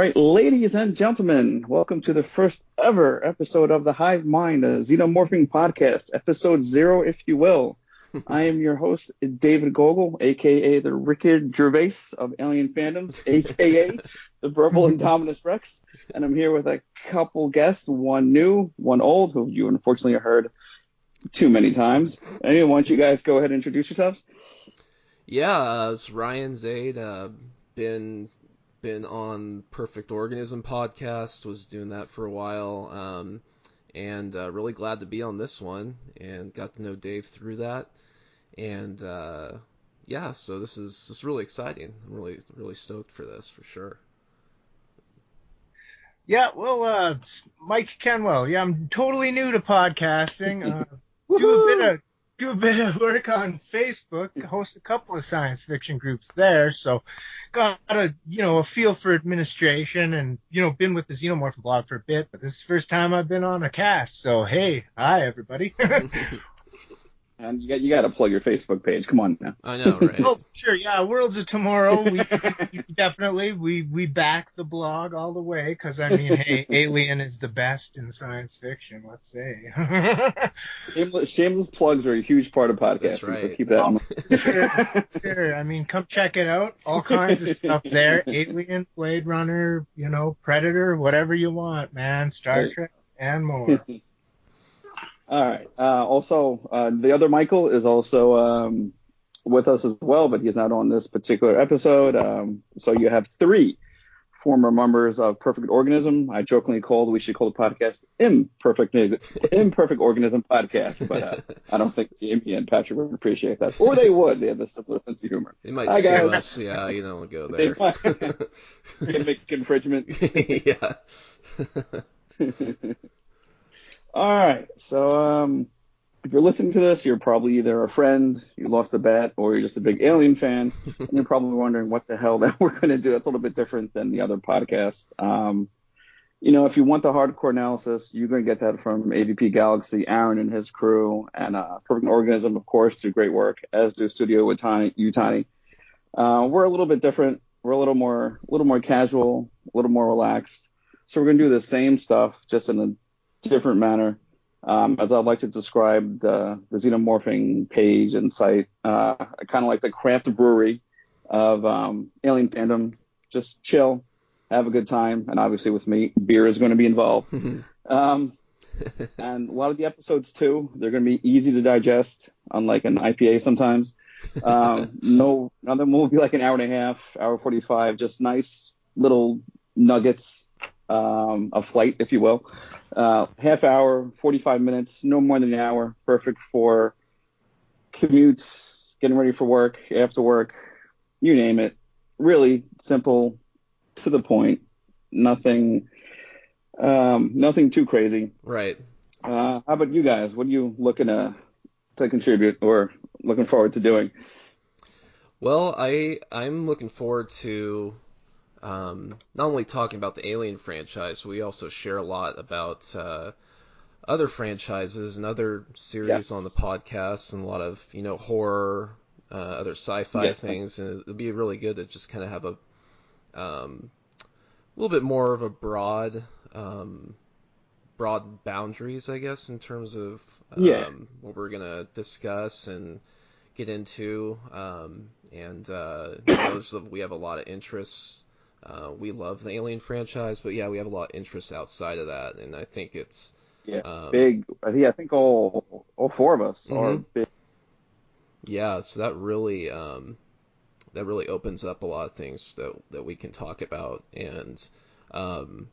right, ladies and gentlemen, welcome to the first ever episode of the Hive Mind, a xenomorphing podcast, episode zero, if you will. I am your host, David Gogol, aka the Rickard Gervais of Alien Fandoms, aka the Verbal Indominus Rex, and I'm here with a couple guests, one new, one old, who you unfortunately heard too many times. Anyway, why don't you guys go ahead and introduce yourselves? Yeah, uh, it's Ryan Zaid. Uh, been been on Perfect Organism podcast. Was doing that for a while, um, and uh, really glad to be on this one. And got to know Dave through that. And uh, yeah, so this is this is really exciting. I'm really really stoked for this for sure. Yeah, well, uh, Mike Kenwell. Yeah, I'm totally new to podcasting. Uh, do a bit of do a bit of work on Facebook, host a couple of science fiction groups there, so got a you know a feel for administration, and you know been with the Xenomorph blog for a bit, but this is the first time I've been on a cast, so hey, hi everybody. And you got you got to plug your Facebook page. Come on now. I know, right? oh, sure, yeah. Worlds of Tomorrow. We, we definitely we we back the blog all the way because I mean, hey, Alien is the best in science fiction. Let's say. shameless, shameless plugs are a huge part of podcasting, right. so keep that in mind. Sure, sure. I mean, come check it out. All kinds of stuff there. Alien, Blade Runner, you know, Predator, whatever you want, man. Star Right. Trek and more. All right. Uh, also, uh, the other Michael is also um, with us as well, but he's not on this particular episode. Um, so you have three former members of Perfect Organism. I jokingly called we should call the podcast Imperfect Imperfect Organism Podcast, but uh, I don't think Amy and Patrick would appreciate that, or they would. They have a similar sense of humor. They might Hi, sue guys. us. Yeah, you don't go They there. might They make infringement. yeah. All right. So, um, if you're listening to this, you're probably either a friend, you lost a bet, or you're just a big Alien fan, and you're probably wondering what the hell that we're going to do. That's a little bit different than the other podcast. Um, you know, if you want the hardcore analysis, you're going to get that from AVP Galaxy, Aaron and his crew, and uh, Perfect Organism, of course, do great work, as do Studio with Tiny, Utani. Uh, we're a little bit different. We're a little more, a little more casual, a little more relaxed. So we're going to do the same stuff, just in a different manner. Um, as I'd like to describe the, the xenomorphing page and site, uh, kind of like the craft brewery of um, Alien Fandom. Just chill, have a good time, and obviously with me, beer is going to be involved. Um, and a lot of the episodes too, they're going to be easy to digest, unlike an IPA sometimes. Um, no, none of them will be like an hour and a half, hour 45, just nice little nuggets um, of flight, if you will. Uh, half hour, 45 minutes, no more than an hour, perfect for commutes, getting ready for work, after work, you name it. Really simple, to the point, nothing, um, nothing too crazy. Right. Uh, how about you guys? What are you looking to to contribute or looking forward to doing? Well, I I'm looking forward to um, not only talking about the Alien franchise, we also share a lot about uh, other franchises and other series Yes. on the podcast, and a lot of you know horror, uh, other sci-fi Yes. things, and it'd be really good to just kind of have a um, a little bit more of a broad um, broad boundaries, I guess, in terms of um, Yeah. what we're gonna discuss and get into. Um, and uh, you know, we have a lot of interests. Uh, we love the Alien franchise, but yeah, we have a lot of interests outside of that, and I think it's Yeah, um, big. I think I think all all four of us are Mhm. big. yeah. So that really um, that really opens up a lot of things that that we can talk about, and um,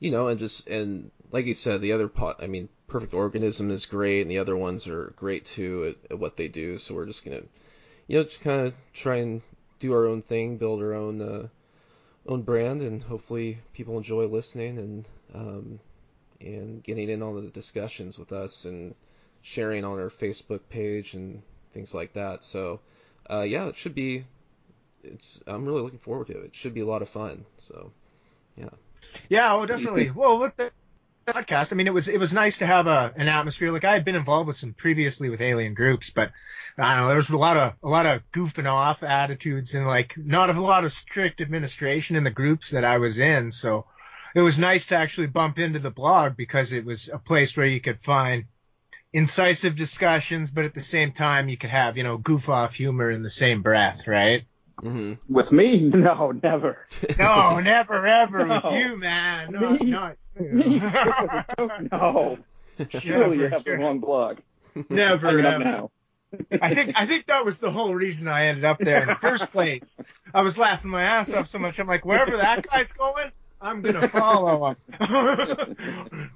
you know, and just and like you said, the other pot. I mean, Perfect Organism is great, and the other ones are great too at, at what they do. So we're just gonna, you know, just kind of try and do our own thing, build our own uh, own brand, and hopefully people enjoy listening and um, and getting in on the discussions with us and sharing on our Facebook page and things like that. So uh, yeah, it should be. It's I'm really looking forward to it. It should be a lot of fun. So yeah. Yeah, oh, definitely. Well, with the podcast, I mean, it was it was nice to have a an atmosphere. Like I had been involved with some previously with alien groups, but I don't know. There was a lot of a lot of goofing off attitudes and like not a lot of strict administration in the groups that I was in. So it was nice to actually bump into the blog because it was a place where you could find incisive discussions, but at the same time you could have you know goof off humor in the same breath, right? Mm-hmm. With me? No, never. No, never ever No. with you, man. No, Me? not Me? no. Surely you Never, have the sure. wrong blog. never, Hang it up ever. now. I think I think that was the whole reason I ended up there in the first place. I was laughing my ass off so much. I'm like, wherever that guy's going, I'm gonna follow him.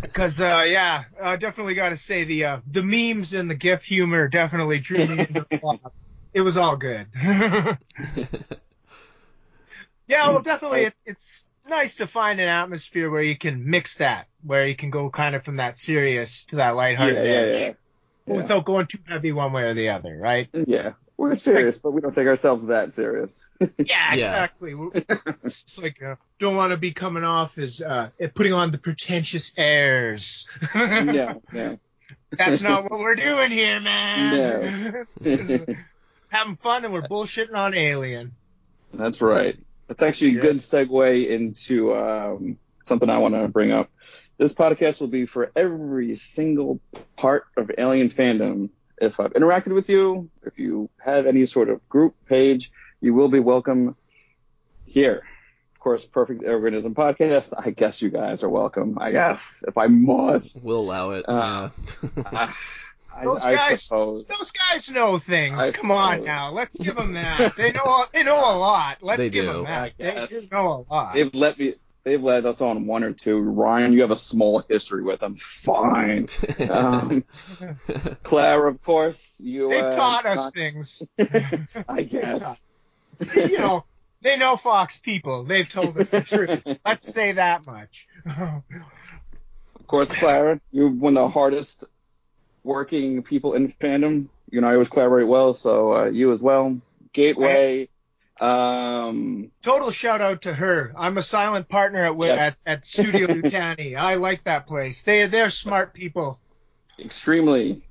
Because uh, yeah, I definitely got to say the uh, the memes and the GIF humor definitely drew me into the blog. It was all good. yeah, well, definitely, it, it's nice to find an atmosphere where you can mix that, where you can go kind of from that serious to that Yeah, lighthearted yeah, edge, yeah. Yeah. without going too heavy one way or the other, right? Yeah. We're serious, but we don't take ourselves that serious. Yeah, exactly. We're- it's like uh, don't want to be coming off as uh, putting on the pretentious airs. no, no. That's not what we're doing here, man. No. Having fun and we're bullshitting on Alien. That's right. That's actually a good segue into um, something I want to bring up. This podcast will be for every single part of Alien fandom. If I've interacted with you, if you have any sort of group page, you will be welcome here. Of course, Perfect Organism Podcast. I guess you guys are welcome. I guess if I must. We'll allow it. Uh, yeah. I, I, Those I guys- suppose. Those guys know things. I Come on now, let's give them that. They know they know a lot. Let's They give do. them that. They do know a lot. They've let me. They've led us on one or two. Ryan, you have a small history with them. Fine. Um, Claire, of course, you. They uh, taught us not- things. I guess. you know, they know Fox people. They've told us the truth. Let's say that much. Of course, Clara, you're one of the hardest working people in fandom. You know, I always collaborate well, so uh, you as well. Gateway. Um, Total shout out to her. I'm a silent partner at Yes. at, at Studio Lutani. I like that place. They they're smart people. extremely.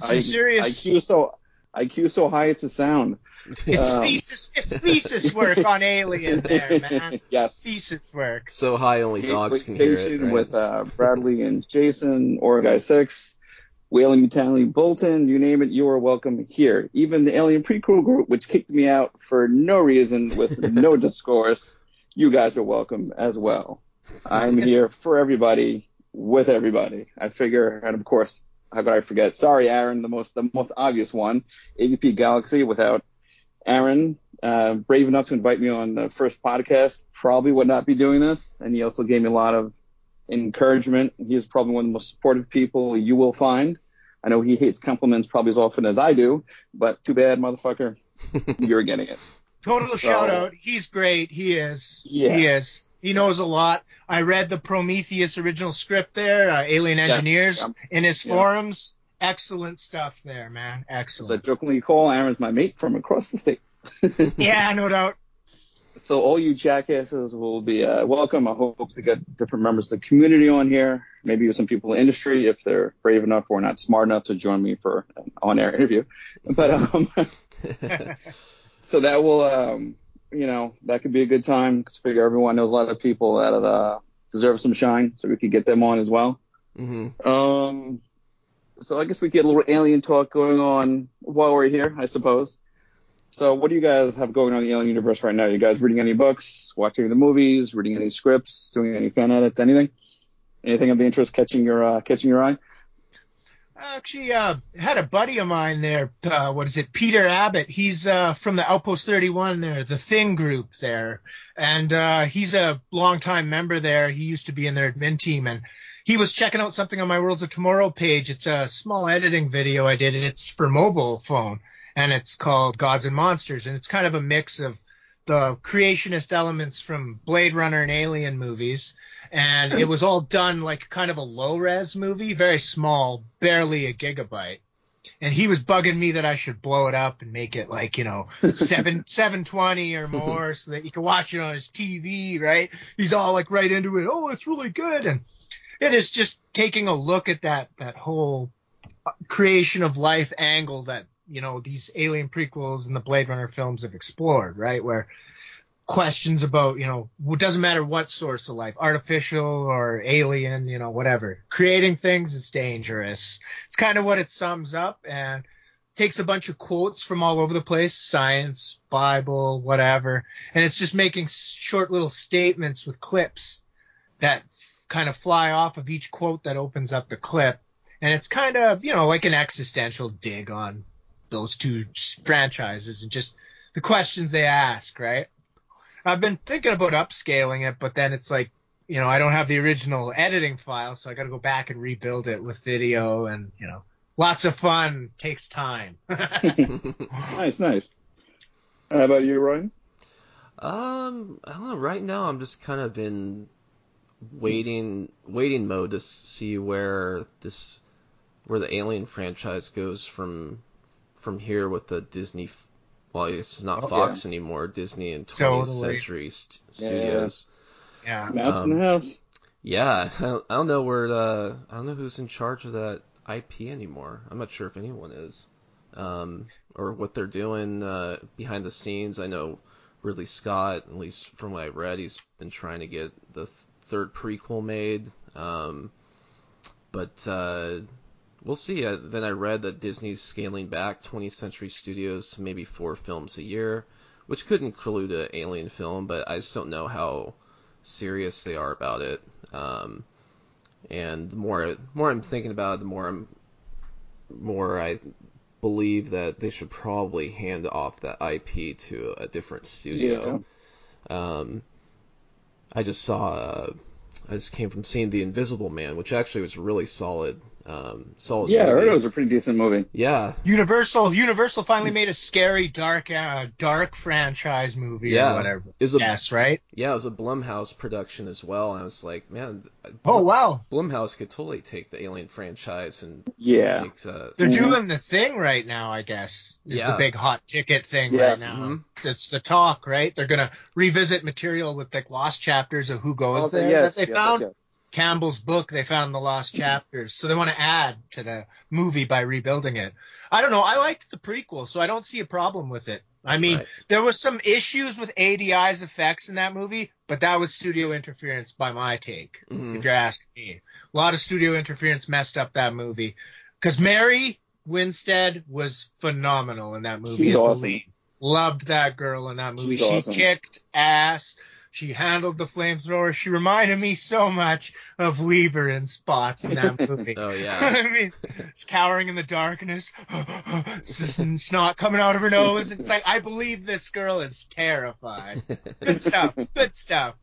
Some I, serious. IQ so IQ so high it's a sound. it's um, thesis. It's thesis work on Alien there, man. yes. Thesis work. so high only dogs Gateway can hear it. Station Right? with uh, Bradley and Jason, or Guy Six, Whaling Mutanely, Bolton, you name it, you are welcome here. Even the Alien Prequel group, which kicked me out for no reason with no discourse, you guys are welcome as well. I'm here for everybody, with everybody. I figure, and of course, how could I forget? Sorry, Aaron, the most the most obvious one, AVP Galaxy. Without Aaron, uh, brave enough to invite me on the first podcast, probably would not be doing this. And he also gave me a lot of encouragement. He is probably one of the most supportive people you will find. I know he hates compliments probably as often as I do, but too bad, motherfucker. You're getting it. Total So- shout out. He's great. He is. Yeah. He is. He knows a lot. I read the Prometheus original script there, uh, Alien Yes. Engineers, in his yeah. forums. Excellent stuff there, man. Excellent. I Excellent. jokingly call Aaron's my mate from across the state. yeah, no doubt. So all you jackasses will be uh, welcome. I hope to get different members of the community on here. Maybe some people in the industry if they're brave enough or not smart enough to join me for an on-air interview. But um, so that will, um, you know, that could be a good time because figure everyone knows a lot of people that uh, deserve some shine, so we could get them on as well. hmm Um, so I guess we get a little alien talk going on while we're here, I suppose. So what do you guys have going on in the alien universe right now? You guys reading any books, watching the movies, reading any scripts, doing any fan edits, anything? Anything of interest catching your uh, catching your eye? Actually, uh, had a buddy of mine there. Uh, what is it? Peter Abbott. He's uh, from the Outpost 31 there, the Thing group there, and uh, he's a longtime member there. He used to be in their admin team, and he was checking out something on my Worlds of Tomorrow page. It's a small editing video I did. It's for mobile phone, and it's called Gods and Monsters, and it's kind of a mix of the creationist elements from Blade Runner and Alien movies and it was all done like kind of a low res movie, very small, barely a gigabyte. And he was bugging me that I should blow it up and make it like, you know, seven, 720 or more so that you can watch it on his TV, right? He's all like right into it. Oh, it's really good. And it is just taking a look at that, that whole creation of life angle that you know these alien prequels and the Blade Runner films have explored, right? Where questions about you know it doesn't matter what source of life, artificial or alien, you know whatever, creating things is dangerous. It's kind of what it sums up and takes a bunch of quotes from all over the place, science, Bible, whatever, and it's just making short little statements with clips that kind of fly off of each quote that opens up the clip. And it's kind of, you know, like an existential dig on those two franchises and just the questions they ask, right? I've been thinking about upscaling it, but then it's like, you know, I don't have the original editing file, so I got to go back and rebuild it with video and, you know, lots of fun takes time. nice, nice. How about you, Ryan? Um, I don't know. Right now, I'm just kind of in waiting waiting mode to see where this where the Alien franchise goes from from here with the Disney. Well, it's not Oh, Fox anymore. Disney and 20th Totally. Century st- Studios. yeah. Mouse in Um, the house. Yeah, I don't, I don't know where the I don't know who's in charge of that IP anymore. I'm not sure if anyone is, um, or what they're doing uh, behind the scenes. I know Ridley Scott, at least from what I read, he's been trying to get the th- third prequel made. Um, but uh, we'll see. Uh, then I read that Disney's scaling back 20th Century Studios to maybe four films a year, which could include an Alien film, but I just don't know how serious they are about it. Um, and the more more I'm thinking about it, the more I'm more I believe that they should probably hand off that IP to a different studio. Um, I just saw. Uh, I just came from seeing The Invisible Man, which actually was really solid, um, solid. Yeah, I movie. heard it was a pretty decent movie. Yeah, Universal Universal finally made a scary dark uh, dark franchise movie Yeah. or whatever. it was a Yes, right? yeah, it was a Blumhouse production as well. And I was like, man, Oh wow. Blumhouse could totally take the Alien franchise and Yeah. make uh, They're Mhm. doing the thing right now, I guess. Is Yeah. the big hot ticket thing Yes. right now. Mhm. It's the talk, right? They're gonna revisit material with like lost chapters of who goes Oh, there yes, that they yes, found. Campbell's book, they found the lost chapters. So they want to add to the movie by rebuilding it. I don't know. I liked the prequel, so I don't see a problem with it. I mean, Right. there was some issues with ADI's effects in that movie, but that was studio interference by my take, Mhm. if you're asking me. A lot of studio interference messed up that movie. Because Mary Winstead was phenomenal in that movie. She's awesome. Loved that girl in that movie. She's she awesome. kicked ass. She handled the flamethrower. She reminded me so much of Weaver in spots in that movie. Oh yeah. I mean, she's cowering in the darkness, just snot coming out of her nose. It's like I believe this girl is terrified. Good stuff. Good stuff.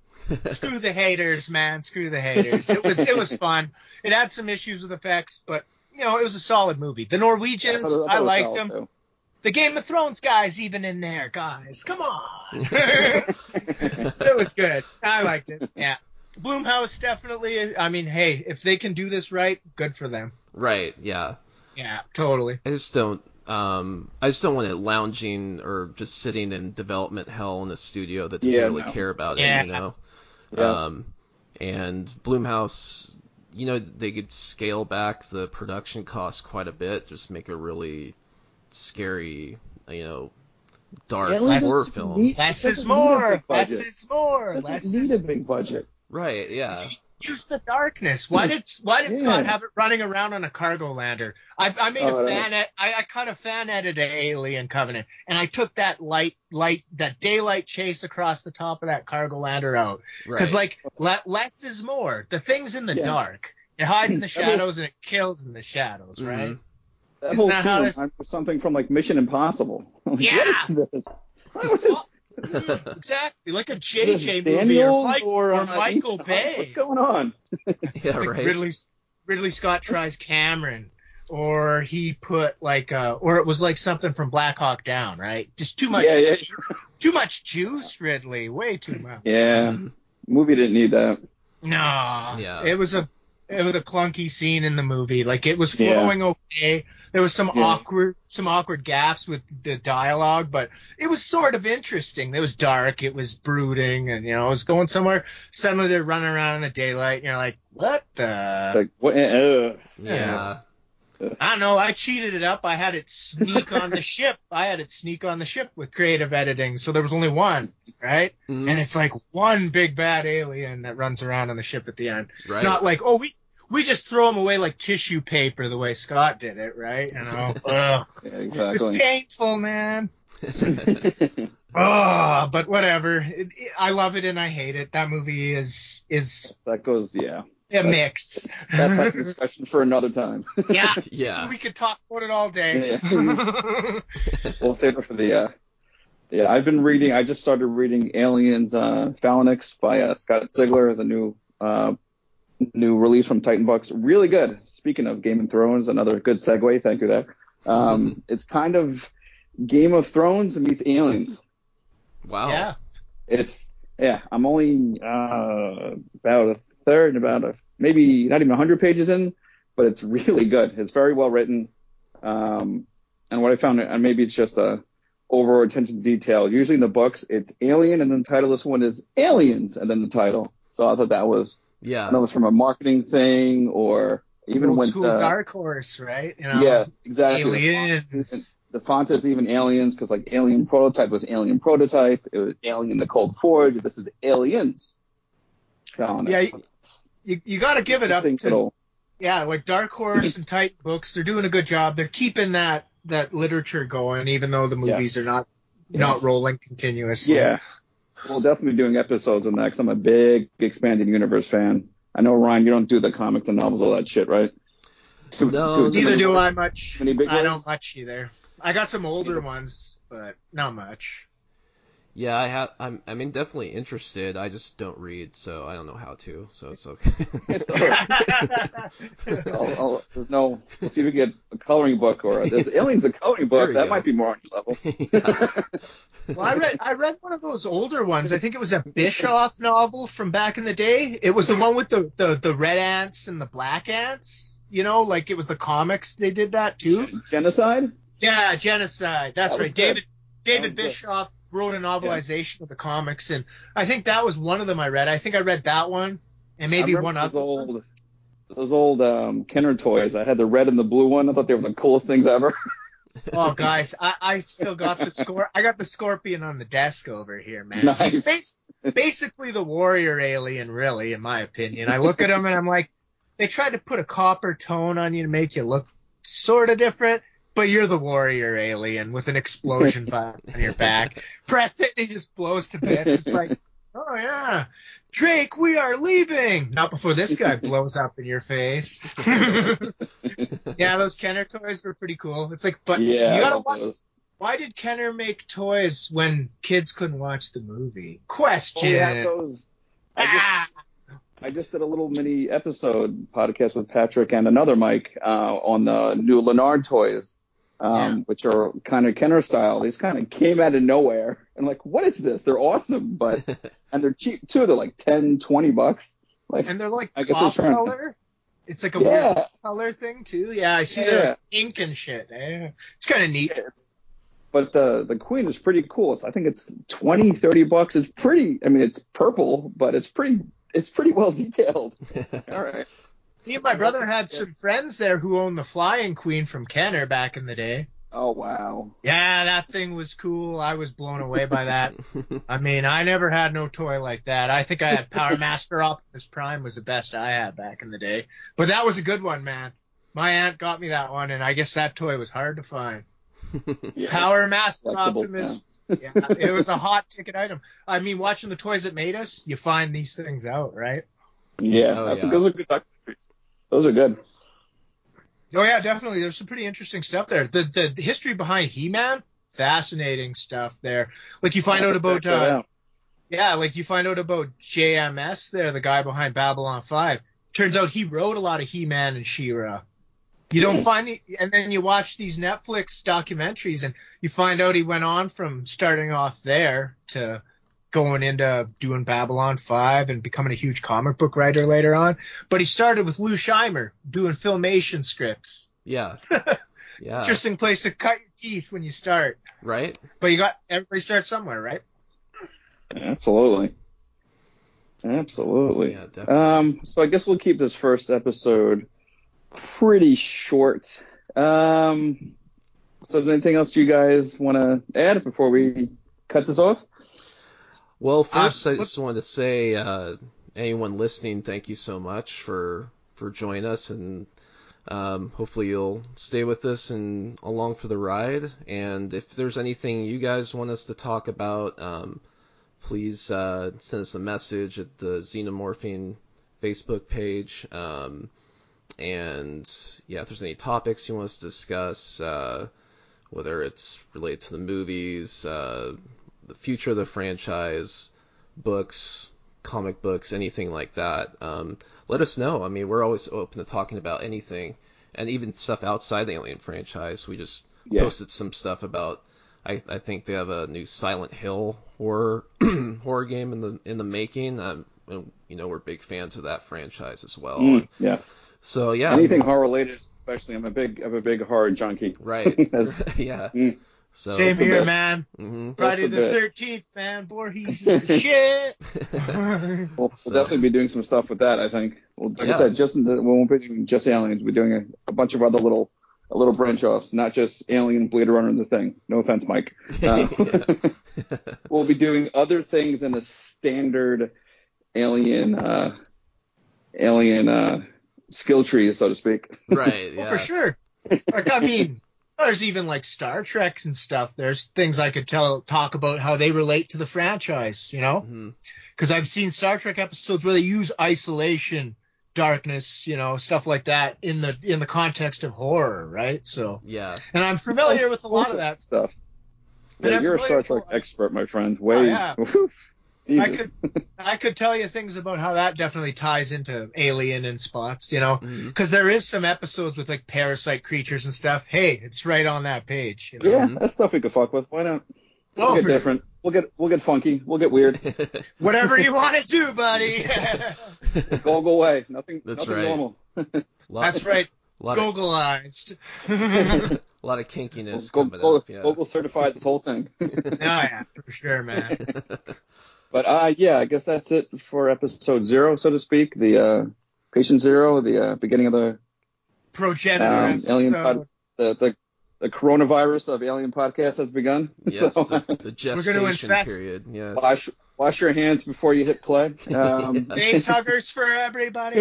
Screw the haters, man. Screw the haters. It was it was fun. It had some issues with effects, but you know it was a solid movie. The Yeah, I thought Norwegians, I, liked them. too. The Game of Thrones guys even in there, guys. Come on. it was good. I liked it. Yeah. Blumhouse definitely. I mean, hey, if they can do this right, good for them. right. Yeah. Yeah, totally. I just don't. Um, I just don't want it lounging or just sitting in development hell in a studio that doesn't Yeah, really no. care about Yeah. it, you know. Yeah. Um, and Blumhouse, you know, they could scale back the production costs quite a bit, just make a really scary, you know, dark Aliens horror film. need- Less It is doesn't need a more. Less is more. Less need is a big budget. Right? Yeah. use the darkness. Why did Why did Scott have it running around on a cargo lander? I, I made Oh, a fan. Ed, I, I cut a fan edit of Alien Covenant, and I took that light, light, that daylight chase across the top of that cargo lander out. Right. Because like le- less is more. The thing's in the Yeah. dark. It hides in the That was- shadows and it kills in the shadows, right? Mhm. That Isn't whole that how this- reminds something from like Mission Impossible. Like, Yeah. What is this? What is this? Mm, exactly, like a JJ movie or, Mike, or, uh, Michael Ethan Hunt? Bay. What's going on? yeah. It's like Right. Ridley Ridley Scott tries Cameron, or he put like, uh, or it was like something from Black Hawk Down, right? Just too much, Yeah, yeah, too much juice, Ridley, way too much. yeah. Movie didn't need that. No, Yeah. it was a, it was a clunky scene in the movie. Like it was Yeah. flowing okay. There was some Yeah. awkward, some awkward gaps with the dialogue, but it was sort of interesting. It was dark, it was brooding, and you know, it was going somewhere. Suddenly they're running around in the daylight, and you're like, what the? Like what? Uh, Yeah. I don't know. I cheated it up. I had it sneak on the ship. I had it sneak on the ship with creative editing, so there was only one, right? Mhm. And it's like one big bad alien that runs around on the ship at the end. Right. Not like, oh, we we just throw them away like tissue paper the way Scott did it, right? You know, Ugh. Yeah, it's painful, man. Oh, but whatever. It, it- I love it and I hate it. That movie is is that goes, yeah. a mix. That's a discussion for another time. yeah, yeah. we could talk about it all day. we'll save it for the. Uh, yeah, I've been reading. I just started reading Aliens uh, Phalanx by uh, Scott Sigler, the new uh, new release from Titan Books. Really good. Speaking of Game of Thrones, another good segue. Thank you there. Um, it's kind of Game of Thrones meets Aliens. Wow. yeah. It's yeah. I'm only uh, about a third, about a maybe not even 100 pages in, but it's really good. It's very well written. Um, and what I found, and maybe it's just a over attention to detail. Usually in the books, it's Alien, and then the title of this one is Aliens, and then the title. So I thought that was, I Yeah. don't know, it's from a marketing thing or even Old when school uh, Dark Horse, right? You know, yeah, exactly. aliens. The font is even aliens because like Alien Prototype was Alien Prototype. It was Alien the Cold Forge. This is Aliens. Phalanx. Yeah, You you got to give it up Interesting to little- yeah, like Dark Horse and Titan Books. They're doing a good job. They're keeping that that literature going, even though the movies are not not rolling continuously. Yeah. We'll definitely be doing episodes on that because I'm a big expanded universe fan. I know Ryan, you don't do the comics and novels, all that shit, right? Too- No, too- too Neither do words? I much. Many big I words? don't much either. I got some older ones, but not much. Yeah, I have. I'm. I mean, definitely interested. I just don't read, so I don't know how to. So it's okay. It's all right. I'll- I'll- there's no. We'll see if we get a coloring book or a, there's Aliens a coloring book. That go. might be more on your level. Yeah. well, I read I read one of those older ones. I think it was a Bischoff novel from back in the day. It was the one with the the, the red ants and the black ants. You know, like it was the comics. They did that too. Genocide? Yeah, genocide. That's That right. David David was good. Bischoff wrote a novelization of the comics, and I think that was one of them I read. I think I read that one, and maybe one those other. old, those old um, Kenner toys. I had the red and the blue one. I thought they were the coolest things ever. Oh, guys, I, I still got the score. I got the scorpion on the desk over here, man. Nice. He's bas- basically the warrior alien, really, in my opinion. I look at him and I'm like, they tried to put a copper tone on you to make you look sort of different, but you're the warrior alien with an explosion button on your back. Press it and he just blows to bits. It's like, oh yeah, Drake, we are leaving. Not before this guy blows up in your face. yeah, those Kenner toys were pretty cool. It's like, but yeah, you gotta watch those. why did Kenner make toys when kids couldn't watch the movie? Oh, Question. we had those. I just, ah! I just did a little mini episode podcast with Patrick and another Mike uh, on the new Leonard toys, um, Yeah. which are kind of Kenner style. These kind of came out of nowhere. And like, what is this? They're awesome, but and they're cheap too. They're like 10, 20 bucks. Like, And they're like I guess off they're trying- color. It's like a weird yeah, color thing too. Yeah, I see Yeah. they're like ink and shit. Yeah. It's kind of neat. it's, but the the queen is pretty cool. So I think it's 20, 30 bucks. It's pretty. I mean, it's purple, but it's pretty. It's pretty well detailed. All right. Me and my brother had some friends there who owned the Flying Queen from Kenner back in the day. Oh wow. Yeah, that thing was cool. I was blown away by that. I mean, I never had no toy like that. I think I had Power Master Optimus Prime was the best I had back in the day. But that was a good one, man. My aunt got me that one, and I guess that toy was hard to find. Yeah. Power Master Optimus. Yeah, it was a hot ticket item. I mean, watching the toys that made us, you find these things out, right? Yeah, Oh, that's yeah. those are good documentaries. Those are good. Oh yeah, definitely. There's some pretty interesting stuff there. The the history behind He-Man, fascinating stuff there. Like you find out about uh. Yeah, like you find out about JMS there, the guy behind Babylon 5. Turns out he wrote a lot of He-Man and She-Ra. You don't Hmm. find the, and then you watch these Netflix documentaries and you find out he went on from starting off there to going into doing Babylon 5 and becoming a huge comic book writer later on. But he started with Lou Scheimer doing filmation scripts. yeah. Yeah. Interesting place to cut your teeth when you start. Right? But you got, everybody starts somewhere, right? Absolutely. Absolutely. Yeah, definitely. Um, so I guess we'll keep this first episode pretty short Um, so is there anything else you guys want to add before we cut this off? Well, first Uh, I just wanted to say, uh, anyone listening, thank you so much for for joining us, and um, hopefully you'll stay with us and along for the ride. And if there's anything you guys want us to talk about, um, please uh, send us a message at the Xenomorphing Facebook page. Um, and yeah, if there's any topics you want us to discuss, uh, whether it's related to the movies, uh, the future of the franchise, books, comic books, anything like that, um, let us know. I mean, we're always open to talking about anything, and even stuff outside the Alien franchise. We just Yeah. posted some stuff about. I, I think they have a new Silent Hill horror horror game in the in the making. Um, and, you know, we're big fans of that franchise as well. Mm, yes. So yeah, Anything horror related, especially. I'm a big, I'm a big horror junkie. right? Yeah. Mm. So Same here, best. man. hmm Friday the the. Thirteenth, man. Voorhees is the shit. We'll, we'll So- definitely be doing some stuff with that. I think. Well, like Yeah. I said, just in the, we won't be doing just aliens. We're doing a, a bunch of other little, a little branch offs, not just Alien, Blade Runner, and the thing. No offense, Mike. Uh, we'll be doing other things in the standard Alien, uh, Alien uh, skill tree, so to speak. right. Well, for sure. Like, I mean, there's even like Star Trek and stuff. There's things I could tell, talk about how they relate to the franchise, you know? Mm-hmm. Because I've seen Star Trek episodes where they use isolation, darkness, you know, stuff like that in the in the context of horror, right? So, Yeah. and I'm familiar with a lot of that. stuff. But Yeah, you're a Star Trek expert, my friend. Way. Oh, yeah. Oof. I Jesus. I could tell you things about how that definitely ties into Alien and spots, you know, because there is some episodes with like parasite creatures and stuff. Hey, it's right on that page. You know? Yeah, Mhm. that's stuff we could fuck with. Why not? We'll Oh, get for- different. We'll get we'll get funky. We'll get weird. Whatever you want to do, buddy. Go go away. Nothing. That's nothing right. normal. That's right. lot of, a lot of kinkiness Go, coming go, up. Yeah. Google certified this whole thing. oh yeah, for sure, man. But uh, yeah, I guess that's it for episode zero, so to speak. The uh, patient zero, the uh, beginning of the Progenitor um, alien episode. pod, the, the the coronavirus of alien podcast has begun. yes, So, the, the gestation infest- period. Yes. wash wash your hands before you hit play. Um, Face huggers for everybody.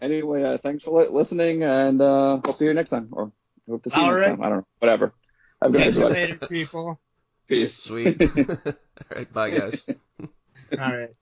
anyway, uh, thanks for li- listening, and uh, hope to hear you next time, or hope to see you All next right. time. I don't know, whatever. Have a good night, Catch you later, people. Peace. Sweet. All right. Bye, guys. All right.